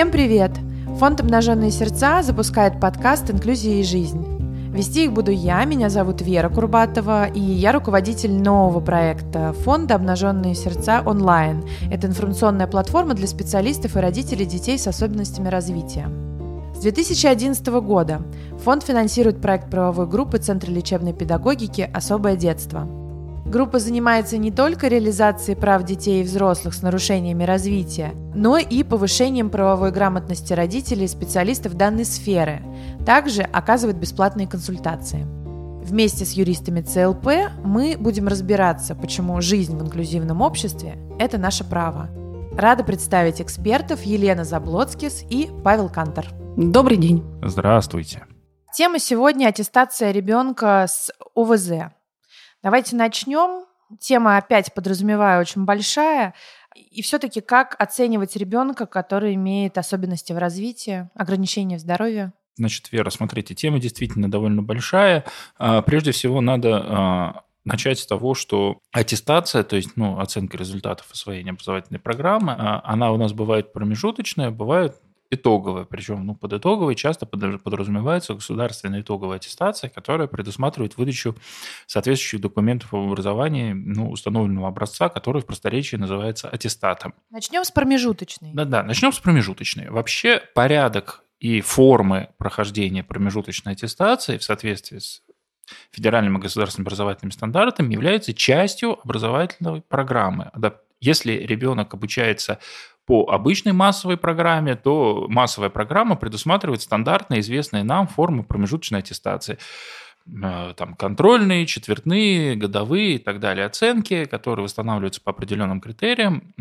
Всем привет! Фонд «Обнаженные сердца» запускает подкаст «Инклюзия и жизнь». Вести их буду я, меня зовут Вера Курбатова, и я руководитель нового проекта фонда «Обнаженные сердца онлайн». Это информационная платформа для специалистов и родителей детей с особенностями развития. С 2011 года фонд финансирует проект правовой группы Центра лечебной педагогики «Особое детство». Группа занимается не только реализацией прав детей и взрослых с нарушениями развития, но и повышением правовой грамотности родителей и специалистов данной сферы. Также оказывает бесплатные консультации. Вместе с юристами ЦЛП мы будем разбираться, почему жизнь в инклюзивном обществе – это наше право. Рада представить экспертов Елена Заблоцкис и Павел Кантор. Добрый день. Здравствуйте. Тема сегодня – аттестация ребенка с ОВЗ. Давайте начнем. Тема опять подразумеваю очень большая. И все-таки как оценивать ребенка, который имеет особенности в развитии, ограничения в здоровье? Значит, Вера, смотрите, тема действительно довольно большая. А, прежде всего, надо а, начать с того, что аттестация, то есть ну, оценка результатов освоения образовательной программы, а, она у нас бывает промежуточная, бывает итоговая, причем ну, под итоговой часто подразумевается государственная итоговая аттестация, которая предусматривает выдачу соответствующих документов об образовании ну, установленного образца, который в просторечии называется аттестатом. Начнем с промежуточной. Да-да, начнем с промежуточной. Вообще порядок и формы прохождения промежуточной аттестации в соответствии с федеральными государственными образовательными стандартами является частью образовательной программы. Если ребенок обучается по обычной массовой программе, то массовая программа предусматривает стандартные, известные нам формы промежуточной аттестации э, там контрольные, четвертные, годовые и так далее оценки, которые восстанавливаются по определенным критериям,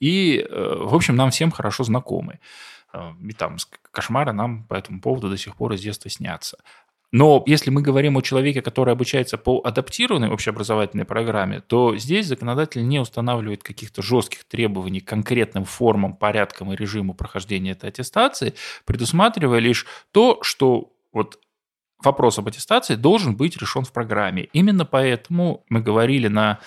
и, э, в общем, нам всем хорошо знакомы. Э, и там кошмары нам по этому поводу до сих пор из детства снятся. Но если мы говорим о человеке, который обучается по адаптированной общеобразовательной программе, то здесь законодатель не устанавливает каких-то жестких требований к конкретным формам, порядкам и режиму прохождения этой аттестации, предусматривая лишь то, что вот вопрос об аттестации должен быть решен в программе. Именно поэтому мы говорили на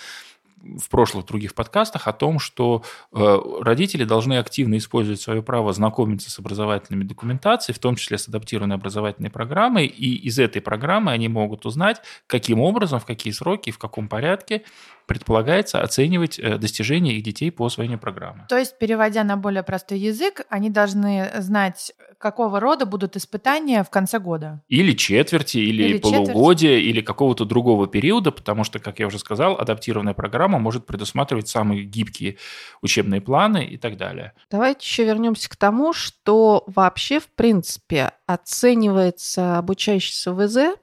в прошлых других подкастах о том, что э, родители должны активно использовать свое право знакомиться с образовательными документацией, в том числе с адаптированной образовательной программой, и из этой программы они могут узнать, каким образом, в какие сроки, в каком порядке предполагается оценивать э, достижения их детей по освоению программы. То есть, переводя на более простой язык, они должны знать, какого рода будут испытания в конце года. Или четверти, или, или полугодия, четверть. или какого-то другого периода, потому что, как я уже сказал, адаптированная программа может предусматривать самые гибкие учебные планы и так далее. Давайте еще вернемся к тому, что вообще, в принципе, оценивается обучающийся ВЗ,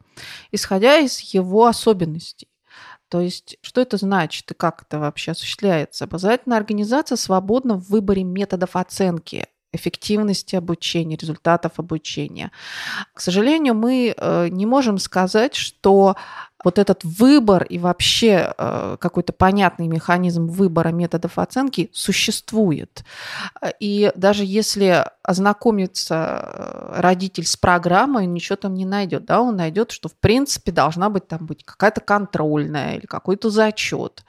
исходя из его особенностей. То есть, что это значит и как это вообще осуществляется? Образовательная организация свободна в выборе методов оценки эффективности обучения, результатов обучения. К сожалению, мы э, не можем сказать, что вот этот выбор и вообще э, какой-то понятный механизм выбора методов оценки существует. И даже если ознакомится э, родитель с программой, он ничего там не найдет. Да? Он найдет, что в принципе должна быть там быть какая-то контрольная или какой-то зачет.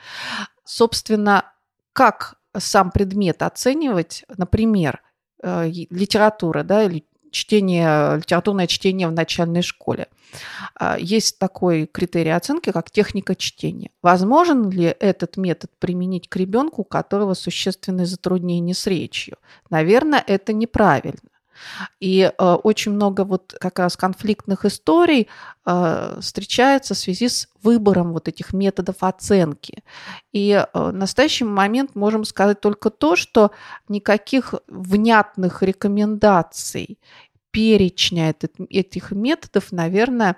Собственно, как сам предмет оценивать, например, литература, да, или чтение, литературное чтение в начальной школе. А, есть такой критерий оценки, как техника чтения. Возможен ли этот метод применить к ребенку, у которого существенные затруднения с речью? Наверное, это неправильно. И э, очень много вот как раз конфликтных историй э, встречается в связи с выбором вот этих методов оценки. И э, в настоящий момент можем сказать только то, что никаких внятных рекомендаций перечня этих методов, наверное,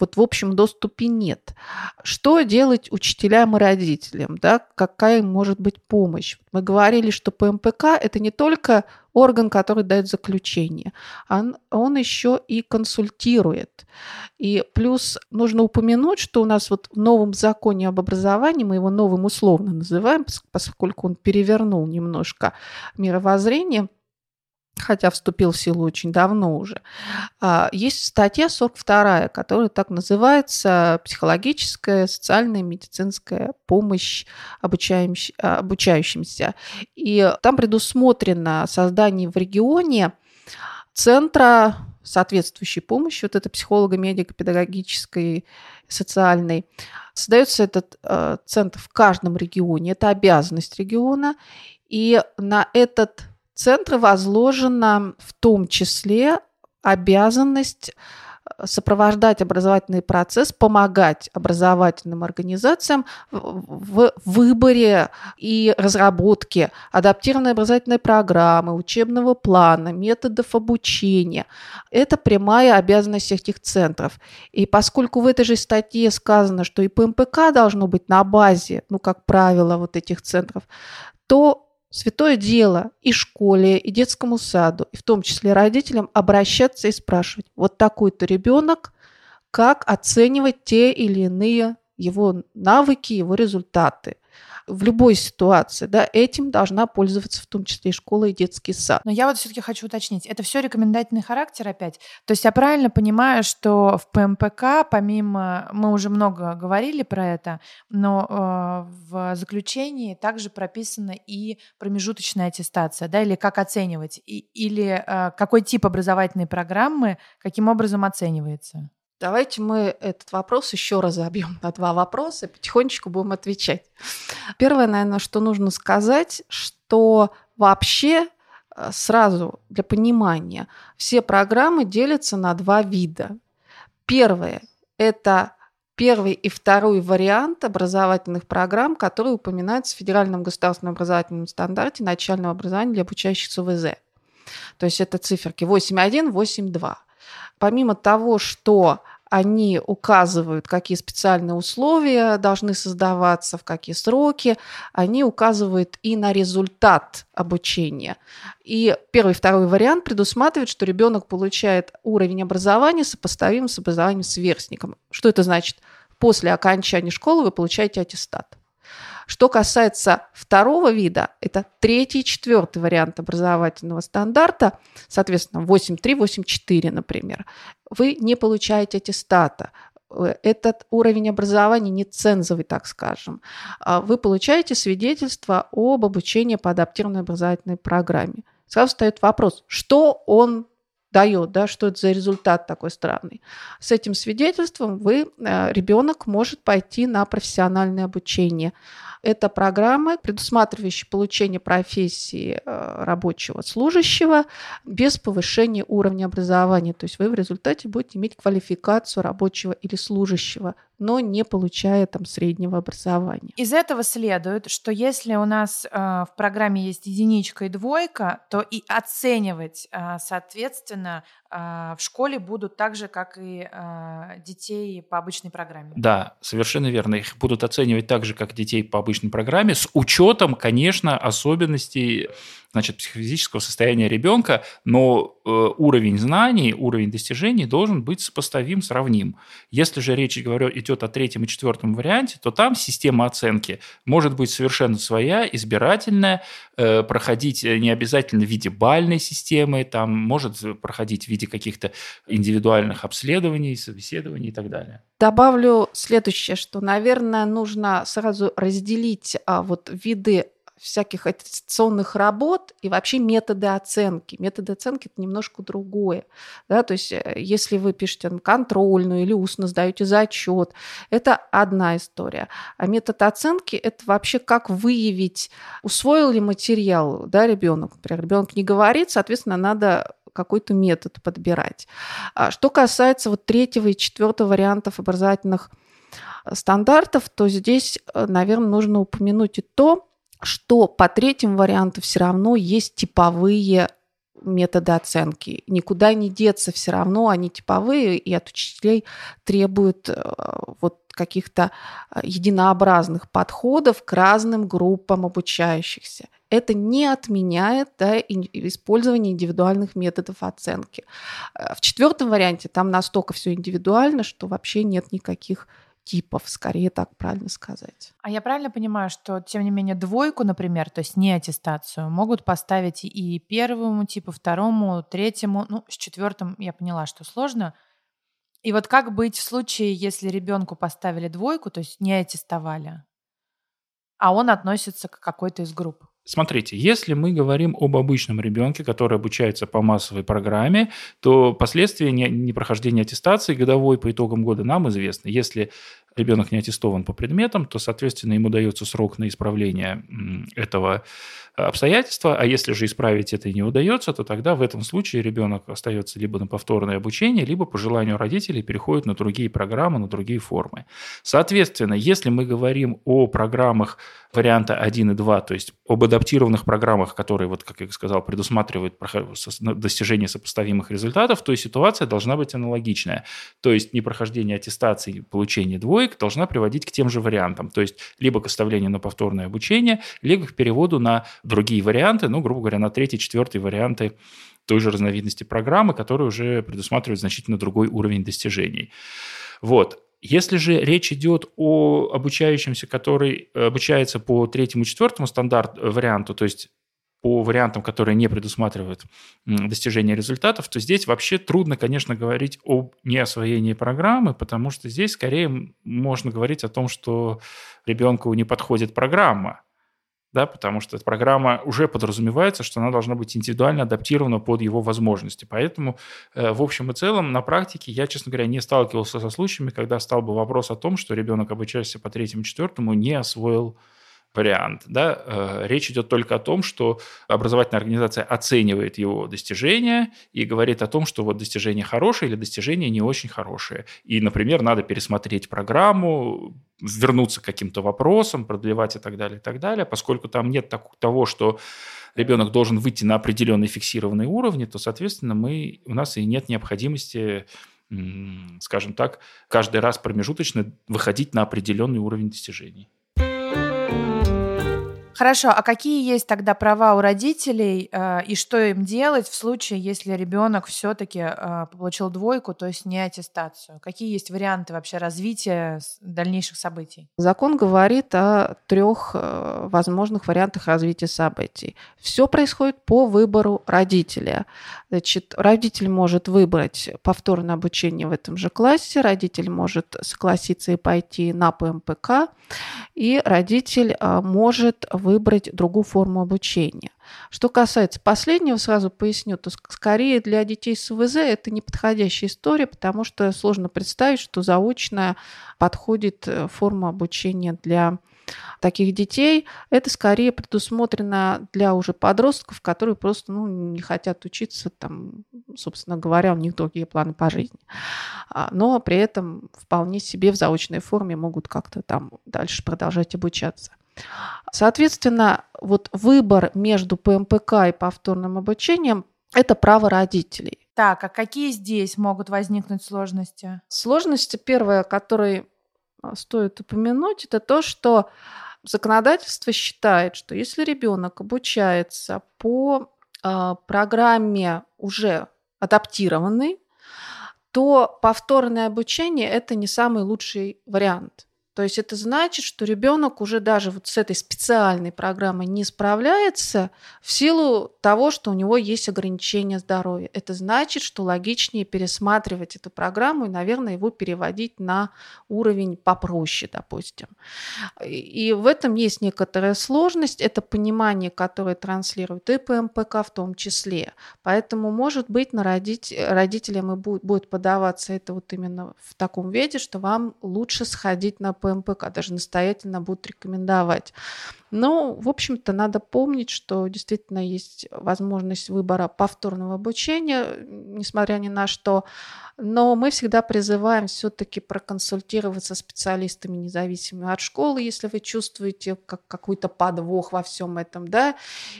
вот в общем доступе нет. Что делать учителям и родителям? Да? Какая может быть помощь? Мы говорили, что ПМПК – это не только орган, который дает заключение, он, он еще и консультирует. И плюс нужно упомянуть, что у нас вот в новом законе об образовании, мы его новым условно называем, поскольку он перевернул немножко мировоззрение – хотя вступил в силу очень давно уже. А, есть статья 42, которая так называется «Психологическая, социальная, медицинская помощь обучающимся». И там предусмотрено создание в регионе центра соответствующей помощи, вот это психолого-медико-педагогической, социальной. Создается этот э, центр в каждом регионе, это обязанность региона, и на этот центр возложена в том числе обязанность сопровождать образовательный процесс, помогать образовательным организациям в выборе и разработке адаптированной образовательной программы, учебного плана, методов обучения. Это прямая обязанность этих центров. И поскольку в этой же статье сказано, что и ПМПК должно быть на базе, ну, как правило, вот этих центров, то святое дело и школе, и детскому саду, и в том числе родителям обращаться и спрашивать, вот такой-то ребенок, как оценивать те или иные его навыки, его результаты в любой ситуации, да, этим должна пользоваться в том числе и школа, и детский сад. Но я вот все-таки хочу уточнить, это все рекомендательный характер опять? То есть я правильно понимаю, что в ПМПК, помимо, мы уже много говорили про это, но э, в заключении также прописана и промежуточная аттестация, да, или как оценивать, и, или э, какой тип образовательной программы, каким образом оценивается? Давайте мы этот вопрос еще разобьем на два вопроса, потихонечку будем отвечать. Первое, наверное, что нужно сказать, что вообще э, сразу для понимания все программы делятся на два вида. Первое – это первый и второй вариант образовательных программ, которые упоминаются в Федеральном государственном образовательном стандарте начального образования для обучающихся ВЗ. То есть это циферки 8.1, 8.2. Помимо того, что они указывают, какие специальные условия должны создаваться, в какие сроки. Они указывают и на результат обучения. И первый второй вариант предусматривает, что ребенок получает уровень образования сопоставимый с образованием сверстником. Что это значит? После окончания школы вы получаете аттестат. Что касается второго вида, это третий четвертый вариант образовательного стандарта, соответственно, 8.3, 8.4, например, вы не получаете аттестата. Этот уровень образования не цензовый, так скажем. А вы получаете свидетельство об обучении по адаптированной образовательной программе. Сразу встает вопрос, что он дает, да, что это за результат такой странный. С этим свидетельством вы, э, ребенок может пойти на профессиональное обучение. Это программы, предусматривающие получение профессии э, рабочего служащего без повышения уровня образования. То есть вы в результате будете иметь квалификацию рабочего или служащего, но не получая там среднего образования. Из этого следует, что если у нас э, в программе есть единичка и двойка, то и оценивать, э, соответственно, в школе будут так же, как и а, детей по обычной программе. Да, совершенно верно. Их будут оценивать так же, как детей по обычной программе, с учетом, конечно, особенностей значит, психофизического состояния ребенка, но э, уровень знаний, уровень достижений должен быть сопоставим, сравним. Если же речь говорю, идет о третьем и четвертом варианте, то там система оценки может быть совершенно своя, избирательная, э, проходить не обязательно в виде бальной системы, там может проходить в виде каких-то индивидуальных обследований, собеседований и так далее. Добавлю следующее, что, наверное, нужно сразу разделить а, вот виды всяких аттестационных работ и вообще методы оценки. Методы оценки – это немножко другое. Да? То есть э, если вы пишете контрольную или устно сдаете зачет, это одна история. А метод оценки – это вообще как выявить, усвоил ли материал да, ребенок. Например, ребенок не говорит, соответственно, надо какой-то метод подбирать. А что касается вот третьего и четвертого вариантов образовательных стандартов, то здесь, э, наверное, нужно упомянуть и то, что по третьему варианту все равно есть типовые методы оценки. Никуда не деться все равно, они типовые, и от учителей требуют э, вот каких-то э, единообразных подходов к разным группам обучающихся. Это не отменяет да, использование индивидуальных методов оценки. Э, в четвертом варианте там настолько все индивидуально, что вообще нет никаких типов, скорее так правильно сказать. А я правильно понимаю, что, тем не менее, двойку, например, то есть не аттестацию, могут поставить и первому типу, второму, третьему, ну, с четвертым я поняла, что сложно. И вот как быть в случае, если ребенку поставили двойку, то есть не аттестовали, а он относится к какой-то из групп? Смотрите, если мы говорим об обычном ребенке, который обучается по массовой программе, то последствия непрохождения аттестации годовой по итогам года нам известны. Если ребенок не аттестован по предметам, то, соответственно, ему дается срок на исправление этого обстоятельства, а если же исправить это и не удается, то тогда в этом случае ребенок остается либо на повторное обучение, либо по желанию родителей переходит на другие программы, на другие формы. Соответственно, если мы говорим о программах варианта 1 и 2, то есть об адаптированных программах, которые, вот, как я сказал, предусматривают достижение сопоставимых результатов, то ситуация должна быть аналогичная. То есть непрохождение аттестации и получение двоек должна приводить к тем же вариантам, то есть либо к оставлению на повторное обучение, либо к переводу на другие варианты, ну, грубо говоря, на третий, четвертый варианты той же разновидности программы, которые уже предусматривают значительно другой уровень достижений. Вот. Если же речь идет о обучающемся, который обучается по третьему, четвертому стандарт э, варианту, то есть по вариантам, которые не предусматривают достижение результатов, то здесь вообще трудно, конечно, говорить об неосвоении программы, потому что здесь скорее можно говорить о том, что ребенку не подходит программа да, потому что эта программа уже подразумевается, что она должна быть индивидуально адаптирована под его возможности. Поэтому, э, в общем и целом, на практике я, честно говоря, не сталкивался со случаями, когда стал бы вопрос о том, что ребенок, обучающийся по третьему, четвертому, не освоил вариант. Да? Э, речь идет только о том, что образовательная организация оценивает его достижения и говорит о том, что вот достижение хорошее или достижение не очень хорошее. И, например, надо пересмотреть программу, вернуться к каким-то вопросам, продлевать и так далее, и так далее. Поскольку там нет того, что ребенок должен выйти на определенные фиксированные уровни, то, соответственно, мы, у нас и нет необходимости скажем так, каждый раз промежуточно выходить на определенный уровень достижений. Хорошо, а какие есть тогда права у родителей э, и что им делать в случае, если ребенок все-таки э, получил двойку, то есть не аттестацию? Какие есть варианты вообще развития дальнейших событий? Закон говорит о трех э, возможных вариантах развития событий. Все происходит по выбору родителя. Значит, родитель может выбрать повторное обучение в этом же классе, родитель может согласиться и пойти на ПМПК, и родитель э, может выбрать другую форму обучения. Что касается последнего, сразу поясню, то скорее для детей с ВЗ это неподходящая история, потому что сложно представить, что заочная подходит э, форма обучения для таких детей. Это скорее предусмотрено для уже подростков, которые просто ну, не хотят учиться, там, собственно говоря, у них другие планы по жизни. А, но при этом вполне себе в заочной форме могут как-то там дальше продолжать обучаться. Соответственно, вот выбор между ПМПК и повторным обучением – это право родителей. Так, а какие здесь могут возникнуть сложности? Сложности первая, которой а, стоит упомянуть, это то, что законодательство считает, что если ребенок обучается по э, программе уже адаптированной, то повторное обучение это не самый лучший вариант. То есть это значит, что ребенок уже даже вот с этой специальной программой не справляется в силу того, что у него есть ограничения здоровья. Это значит, что логичнее пересматривать эту программу и, наверное, его переводить на уровень попроще, допустим. И в этом есть некоторая сложность, это понимание, которое транслирует и ПМПК в том числе. Поэтому, может быть, на родить, родителям и будет, будет подаваться это вот именно в таком виде, что вам лучше сходить на ПМПК, даже настоятельно будут рекомендовать. Но, в общем-то, надо помнить, что действительно есть возможность выбора повторного обучения, несмотря ни на что. Но мы всегда призываем все-таки проконсультироваться специалистами независимыми от школы, если вы чувствуете как какой-то подвох во всем этом, да,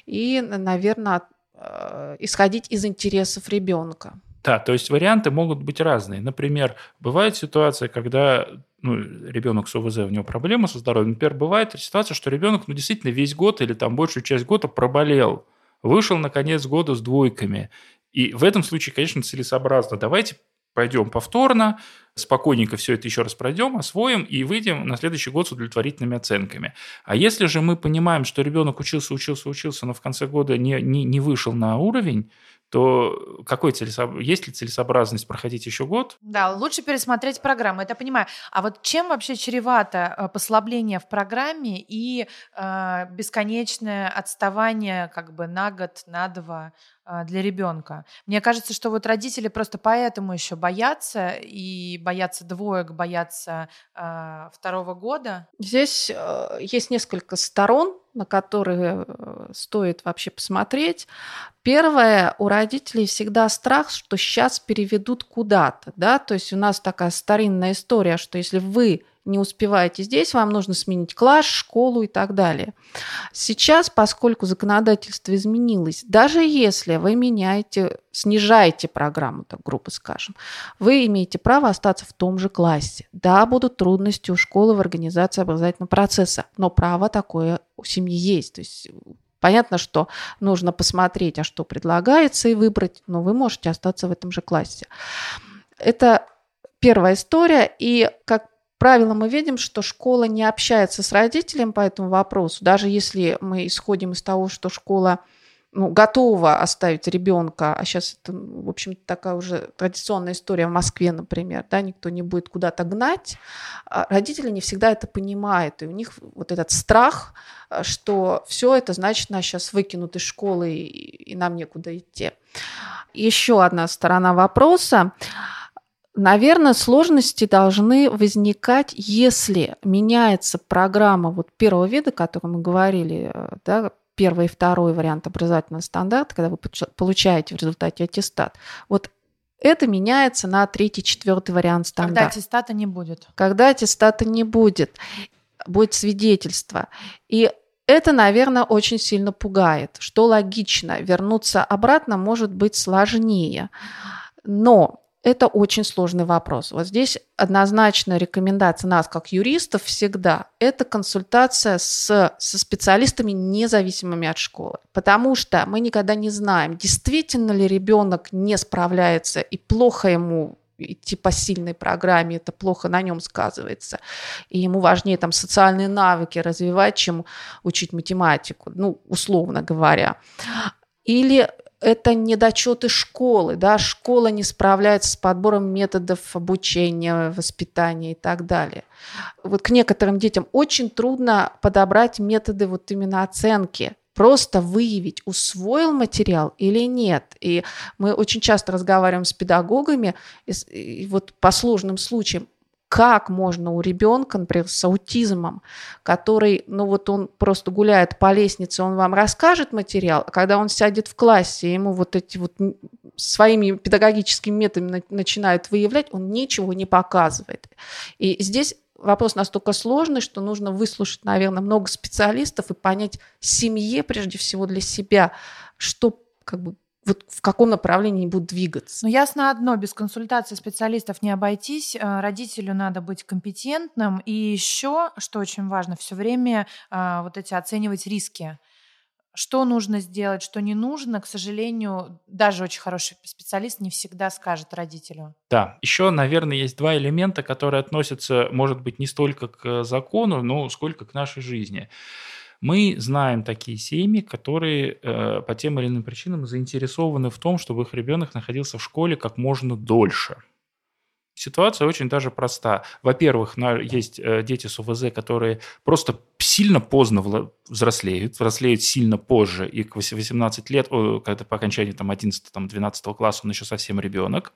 и, наверное, э, исходить из интересов ребенка. Да, то есть варианты могут быть разные. Например, бывает ситуация, когда ну, ребенок с ОВЗ, у него проблемы со здоровьем. Например, бывает ситуация, что ребенок ну, действительно весь год или там большую часть года проболел, вышел на конец года с двойками. И в этом случае, конечно, целесообразно. Давайте пойдем повторно, спокойненько все это еще раз пройдем, освоим и выйдем на следующий год с удовлетворительными оценками. А если же мы понимаем, что ребенок учился, учился, учился, но в конце года не, не, не вышел на уровень, то какой целесоб... есть ли целесообразность проходить еще год? Да, лучше пересмотреть программу, это понимаю. А вот чем вообще чревато э, послабление в программе и э, бесконечное отставание как бы на год, на два для ребенка? Мне кажется, что вот родители просто поэтому еще боятся и боятся двоек, боятся э, второго года. Здесь э, есть несколько сторон на которые э, стоит вообще посмотреть. Первое, у родителей всегда страх, что сейчас переведут куда-то, да, то есть у нас такая старинная история, что если вы не успеваете здесь, вам нужно сменить класс, школу и так далее. Сейчас, поскольку законодательство изменилось, даже если вы меняете, снижаете программу, так грубо скажем, вы имеете право остаться в том же классе. Да, будут трудности у школы в организации образовательного процесса, но право такое у семьи есть. То есть Понятно, что нужно посмотреть, а что предлагается, и выбрать, но вы можете остаться в этом же классе. Это первая история, и, как правило, мы видим, что школа не общается с родителем по этому вопросу, даже если мы исходим из того, что школа ну, готова оставить ребенка, а сейчас это, в общем такая уже традиционная история в Москве, например, да, никто не будет куда-то гнать, а родители не всегда это понимают, и у них вот этот страх, что все это значит нас сейчас выкинут из школы и, и нам некуда идти. Еще одна сторона вопроса. Наверное, сложности должны возникать, если меняется программа вот первого вида, о котором мы говорили, э, да, первый и второй вариант образовательного стандарта, когда вы получаете в результате аттестат. Вот это меняется на третий, четвертый вариант стандарта. Когда аттестата не будет. Когда аттестата не будет, будет свидетельство. И это, наверное, очень сильно пугает, что логично. Вернуться обратно может быть сложнее. Но это очень сложный вопрос. Вот здесь однозначно рекомендация нас, как юристов, всегда – это консультация с, со специалистами, независимыми от школы. Потому что мы никогда не знаем, действительно ли ребенок не справляется и плохо ему идти по сильной программе, это плохо на нем сказывается. И ему важнее там социальные навыки развивать, чем учить математику, ну, условно говоря. Или это недочеты школы, да, школа не справляется с подбором методов обучения, воспитания и так далее. Вот к некоторым детям очень трудно подобрать методы вот именно оценки, просто выявить, усвоил материал или нет. И мы очень часто разговариваем с педагогами, и, и вот по сложным случаям, как можно у ребенка, например, с аутизмом, который, ну вот он просто гуляет по лестнице, он вам расскажет материал, а когда он сядет в классе, ему вот эти вот своими педагогическими методами начинают выявлять, он ничего не показывает. И здесь вопрос настолько сложный, что нужно выслушать, наверное, много специалистов и понять семье, прежде всего для себя, что как бы вот в каком направлении будут двигаться. Ну, ясно одно, без консультации специалистов не обойтись. Э, родителю надо быть компетентным. И еще, что очень важно, все время э, вот эти оценивать риски. Что нужно сделать, что не нужно, к сожалению, даже очень хороший специалист не всегда скажет родителю. Да, еще, наверное, есть два элемента, которые относятся, может быть, не столько к закону, но сколько к нашей жизни. Мы знаем такие семьи, которые э, по тем или иным причинам заинтересованы в том, чтобы их ребенок находился в школе как можно дольше. Ситуация очень даже проста. Во-первых, есть э, дети с УВЗ, которые просто сильно поздно взрослеют, взрослеют сильно позже, и к 18 лет, когда по окончании там, 11-12 класса он еще совсем ребенок,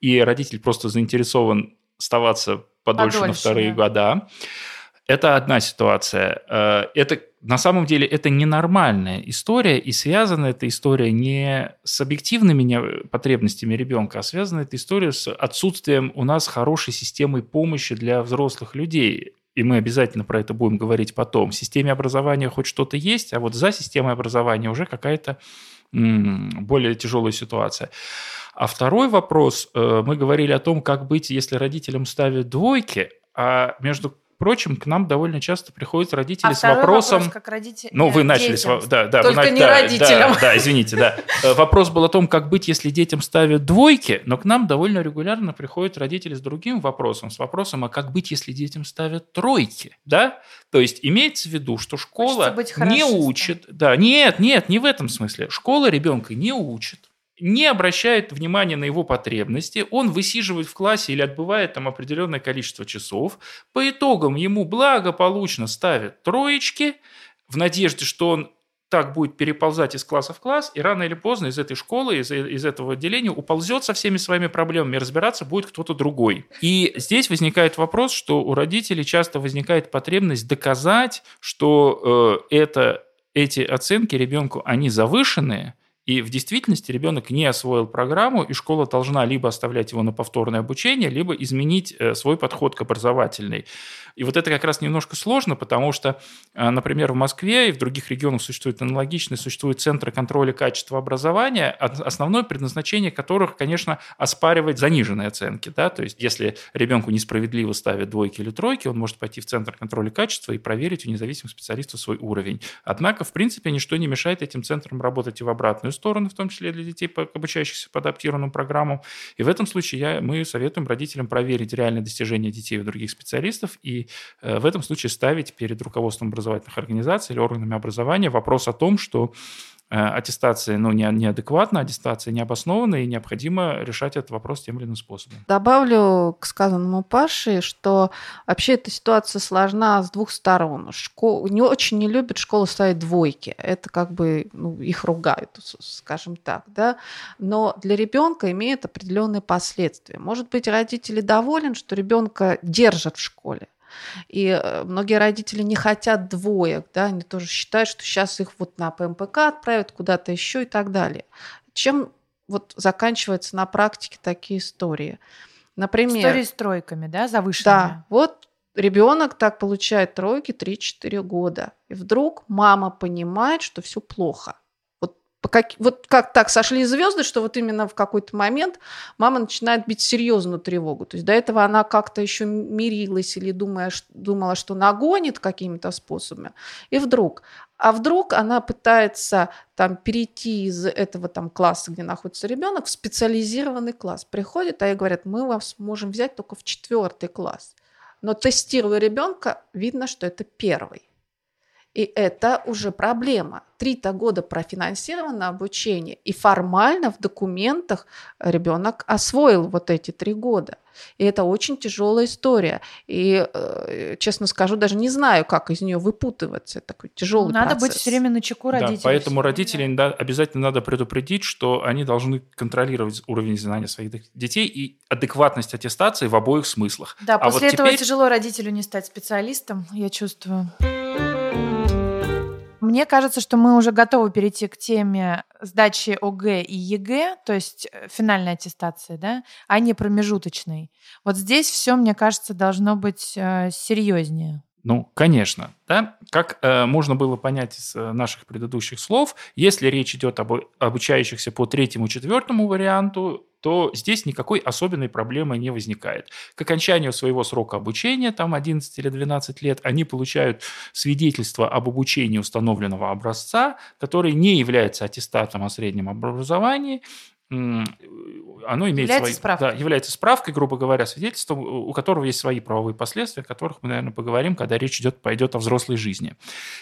и родитель просто заинтересован оставаться подольше, подольше на вторые да. года. Это одна ситуация. Э, это на самом деле это ненормальная история, и связана эта история не с объективными потребностями ребенка, а связана эта история с отсутствием у нас хорошей системы помощи для взрослых людей. И мы обязательно про это будем говорить потом. В системе образования хоть что-то есть, а вот за системой образования уже какая-то более тяжелая ситуация. А второй вопрос, э, мы говорили о том, как быть, если родителям ставят двойки, а между прочим, к нам довольно часто приходят родители а с вопросом... Вопрос, как родители... Ну, вы Нет, начали... детям. С... Да, да, Только вы... не да, родителям. Да, да, извините, да. Э, Вопрос был о том, как быть, если детям ставят двойки, но к нам довольно регулярно приходят родители с другим вопросом, с вопросом, а как быть, если детям ставят тройки, да? То есть имеется в виду, что школа не учит... Да, нет, нет, не в этом смысле. Школа ребенка не учит, не обращает внимания на его потребности, он высиживает в классе или отбывает там определенное количество часов, по итогам ему благополучно ставят троечки в надежде, что он так будет переползать из класса в класс, и рано или поздно из этой школы, из, из этого отделения уползет со всеми своими проблемами, разбираться будет кто-то другой. И здесь возникает вопрос, что у родителей часто возникает потребность доказать, что э, это, эти оценки ребенку, они завышенные, и в действительности ребенок не освоил программу, и школа должна либо оставлять его на повторное обучение, либо изменить э, свой подход к образовательной. И вот это как раз немножко сложно, потому что, э, например, в Москве и в других регионах существуют аналогичные, существуют центры контроля качества образования, основное предназначение которых, конечно, оспаривать заниженные оценки. Да? То есть, если ребенку несправедливо ставят двойки или тройки, он может пойти в центр контроля качества и проверить у независимых специалистов свой уровень. Однако, в принципе, ничто не мешает этим центрам работать и в обратную сторону, в том числе для детей, обучающихся по адаптированным программам. И в этом случае я, мы советуем родителям проверить реальные достижения детей у других специалистов и э, в этом случае ставить перед руководством образовательных организаций или органами образования вопрос о том, что аттестация ну, не, неадекватна, аттестация необоснованна, и необходимо решать этот вопрос тем или иным способом. Добавлю к сказанному Паше, что вообще эта ситуация сложна с двух сторон. Школ... Не очень не любят школу ставить двойки. Это как бы ну, их ругают, скажем так. Да? Но для ребенка имеет определенные последствия. Может быть, родители доволен, что ребенка держат в школе. И э, многие родители не хотят двоек, да, они тоже считают, что сейчас их вот на ПМПК отправят куда-то еще и так далее. Чем вот заканчиваются на практике такие истории? Например, Истории с тройками, да, завышенными? да, вот ребенок так получает тройки 3-4 года. И вдруг мама понимает, что все плохо. Как, вот как так сошли звезды, что вот именно в какой-то момент мама начинает бить серьезную тревогу. То есть до этого она как-то еще мирилась или думая, думала, что нагонит какими-то способами. И вдруг, а вдруг она пытается там перейти из этого там класса, где находится ребенок, в специализированный класс. Приходит, а ей говорят, мы вас можем взять только в четвертый класс. Но тестируя ребенка, видно, что это первый. И это уже проблема. Три-то года профинансировано обучение, и формально в документах ребенок освоил вот эти три года. И это очень тяжелая история. И, э, честно скажу, даже не знаю, как из нее выпутываться. Это такой тяжелый Надо процесс. быть все время на чеку Да, родителей. поэтому всё время. родителей да, обязательно надо предупредить, что они должны контролировать уровень знания своих детей и адекватность аттестации в обоих смыслах. Да, А после вот этого теперь- тяжело родителю не стать специалистом, я чувствую. Мне кажется, что мы уже готовы перейти к теме сдачи ОГЭ и ЕГЭ, то есть э, финальной аттестации, да, а не промежуточной. Вот здесь все, мне кажется, должно быть э, серьезнее. Ну, конечно, да. Как э, можно было понять из э, наших предыдущих слов, если речь идет об обучающихся по третьему, четвертому варианту, то здесь никакой особенной проблемы не возникает. К окончанию своего срока обучения, там 11 или 12 лет, они получают свидетельство об обучении установленного образца, который не является аттестатом о среднем образовании, оно имеет Является свои, справкой. да, является справкой, грубо говоря, свидетельством, у которого есть свои правовые последствия, о которых мы, наверное, поговорим, когда речь идет, пойдет о взрослой жизни.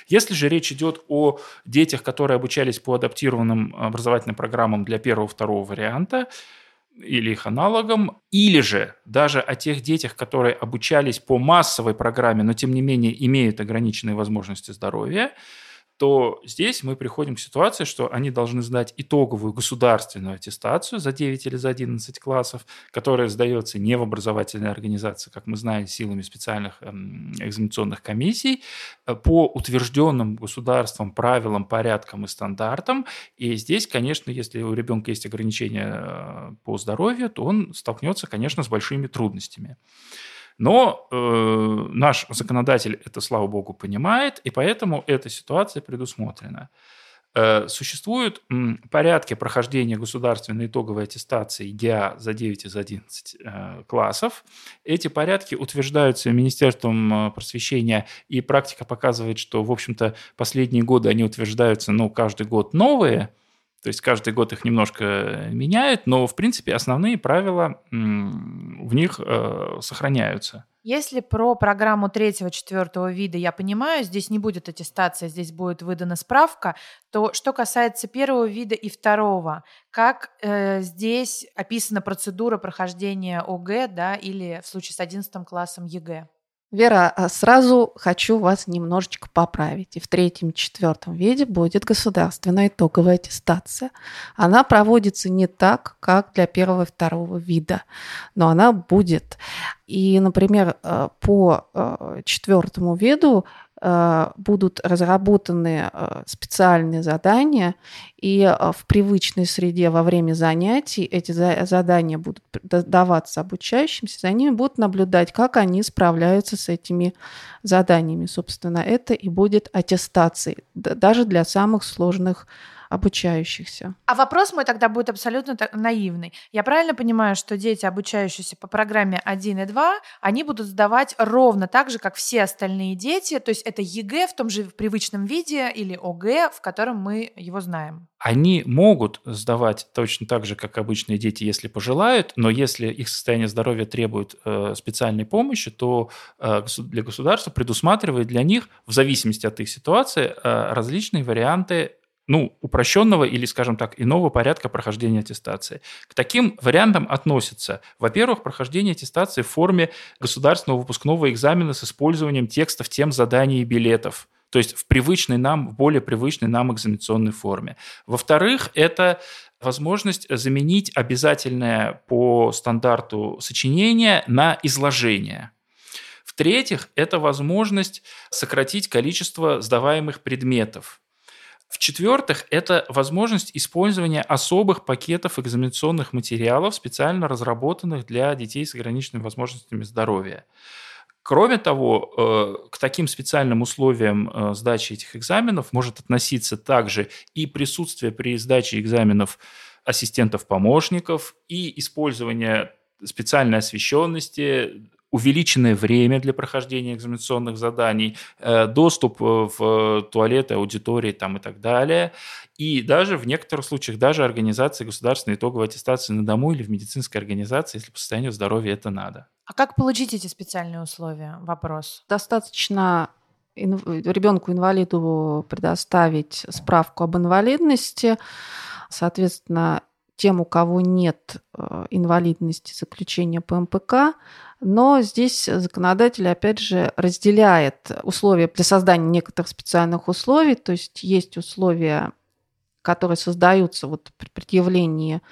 Если же речь идет о детях, которые обучались по адаптированным образовательным программам для первого-второго варианта, или их аналогам, или же даже о тех детях, которые обучались по массовой программе, но тем не менее имеют ограниченные возможности здоровья, то здесь мы приходим к ситуации, что они должны сдать итоговую государственную аттестацию за 9 или за 11 классов, которая сдается не в образовательной организации, как мы знаем, силами специальных эм, экзаменационных комиссий, э, по утвержденным государством правилам, порядкам и стандартам. И здесь, конечно, если у ребенка есть ограничения э, по здоровью, то он столкнется, конечно, с большими трудностями. Но э, наш законодатель это, слава богу, понимает, и поэтому эта ситуация предусмотрена. Э, существуют порядки прохождения государственной итоговой аттестации ГИА за 9 из 11 э, классов. Эти порядки утверждаются Министерством просвещения, и практика показывает, что, в общем-то, последние годы они утверждаются, ну, каждый год новые, то есть каждый год их немножко меняют, но, в принципе, основные правила в них э, сохраняются. Если про программу третьего-четвертого вида я понимаю, здесь не будет аттестация, здесь будет выдана справка, то что касается первого вида и второго, как э, здесь описана процедура прохождения ОГЭ, да, или в случае с одиннадцатым классом ЕГЭ? Вера, а сразу хочу вас немножечко поправить. И в третьем, четвертом виде будет государственная итоговая аттестация. Она проводится не так, как для первого и второго вида, но она будет. И, например, э, по э, четвертому виду будут разработаны э, специальные задания, и э, в привычной среде во время занятий эти задания будут даваться обучающимся, за ними будут наблюдать, как они справляются с этими заданиями. Собственно, это и будет аттестацией, даже для самых сложных обучающихся. А вопрос мой тогда будет абсолютно наивный. Я правильно понимаю, что дети, обучающиеся по программе 1 и 2, они будут сдавать ровно так же, как все остальные дети, то есть это ЕГЭ в том же привычном виде или ОГЭ, в котором мы его знаем? Они могут сдавать точно так же, как обычные дети, если пожелают, но если их состояние здоровья требует э, специальной помощи, то э, для государства предусматривает для них, в зависимости от их ситуации, э, различные варианты ну, упрощенного или, скажем так, иного порядка прохождения аттестации. К таким вариантам относятся, во-первых, прохождение аттестации в форме государственного выпускного экзамена с использованием текстов тем заданий и билетов. То есть в привычной нам, в более привычной нам экзаменационной форме. Во-вторых, это возможность заменить обязательное по стандарту сочинение на изложение. В-третьих, это возможность сократить количество сдаваемых предметов. В-четвертых, это возможность использования особых пакетов экзаменационных материалов, специально разработанных для детей с ограниченными возможностями здоровья. Кроме того, э, к таким специальным условиям э, сдачи этих экзаменов может относиться также и присутствие при сдаче экзаменов ассистентов-помощников, и использование специальной освещенности, увеличенное время для прохождения экзаменационных заданий, э, доступ э, в туалеты, аудитории там и так далее. И даже в некоторых случаях даже организация государственной итоговой аттестации на дому или в медицинской организации, если по состоянию здоровья это надо. А как получить эти специальные условия? Вопрос. Достаточно ребенку-инвалиду предоставить справку об инвалидности. Соответственно, тем, у кого нет э, инвалидности, заключения по МПК, но здесь законодатель, опять же, разделяет условия для создания некоторых специальных условий, то есть есть условия, которые создаются вот при предъявлении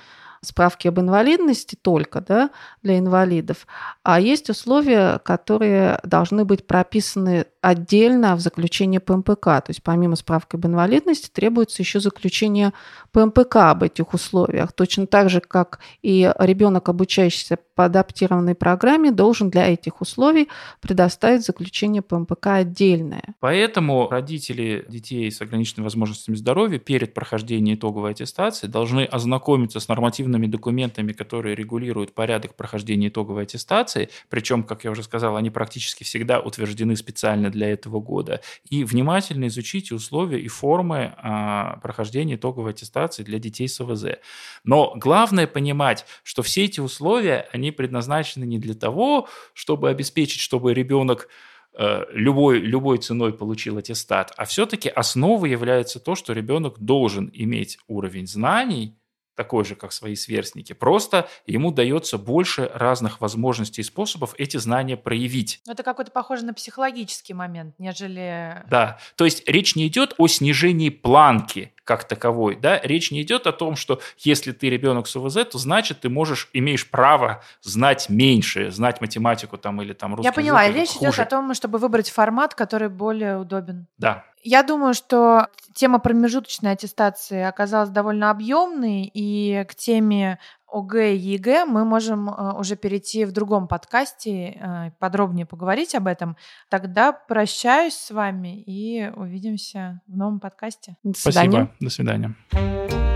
справки об инвалидности только да, для инвалидов, а есть условия, которые должны быть прописаны отдельно в заключении ПМПК. То есть помимо справки об инвалидности требуется еще заключение ПМПК об этих условиях. Точно так же, как и ребенок, обучающийся по адаптированной программе, должен для этих условий предоставить заключение ПМПК отдельное. Поэтому родители детей с ограниченными возможностями здоровья перед прохождением итоговой аттестации должны ознакомиться с нормативными документами, которые регулируют порядок прохождения итоговой аттестации. Причем, как я уже сказал, они практически всегда утверждены специально для этого года, и внимательно изучите условия и формы а, прохождения итоговой аттестации для детей с ОВЗ. Но главное понимать, что все эти условия, они предназначены не для того, чтобы обеспечить, чтобы ребенок э, любой, любой ценой получил аттестат, а все-таки основой является то, что ребенок должен иметь уровень знаний, такой же, как свои сверстники. Просто ему дается больше разных возможностей и способов эти знания проявить. Это какой-то похоже на психологический момент, нежели... Да, то есть речь не идет о снижении планки как таковой, да, речь не идет о том, что если ты ребенок с УВЗ, то значит ты можешь, имеешь право знать меньше, знать математику там или там русский Я поняла, язык, речь идет о том, чтобы выбрать формат, который более удобен. Да. Я думаю, что тема промежуточной аттестации оказалась довольно объемной, и к теме ОГЭ и ЕГЭ мы можем э, уже перейти в другом подкасте, э, подробнее поговорить об этом. Тогда прощаюсь с вами и увидимся в новом подкасте. До свидания. Спасибо. До свидания.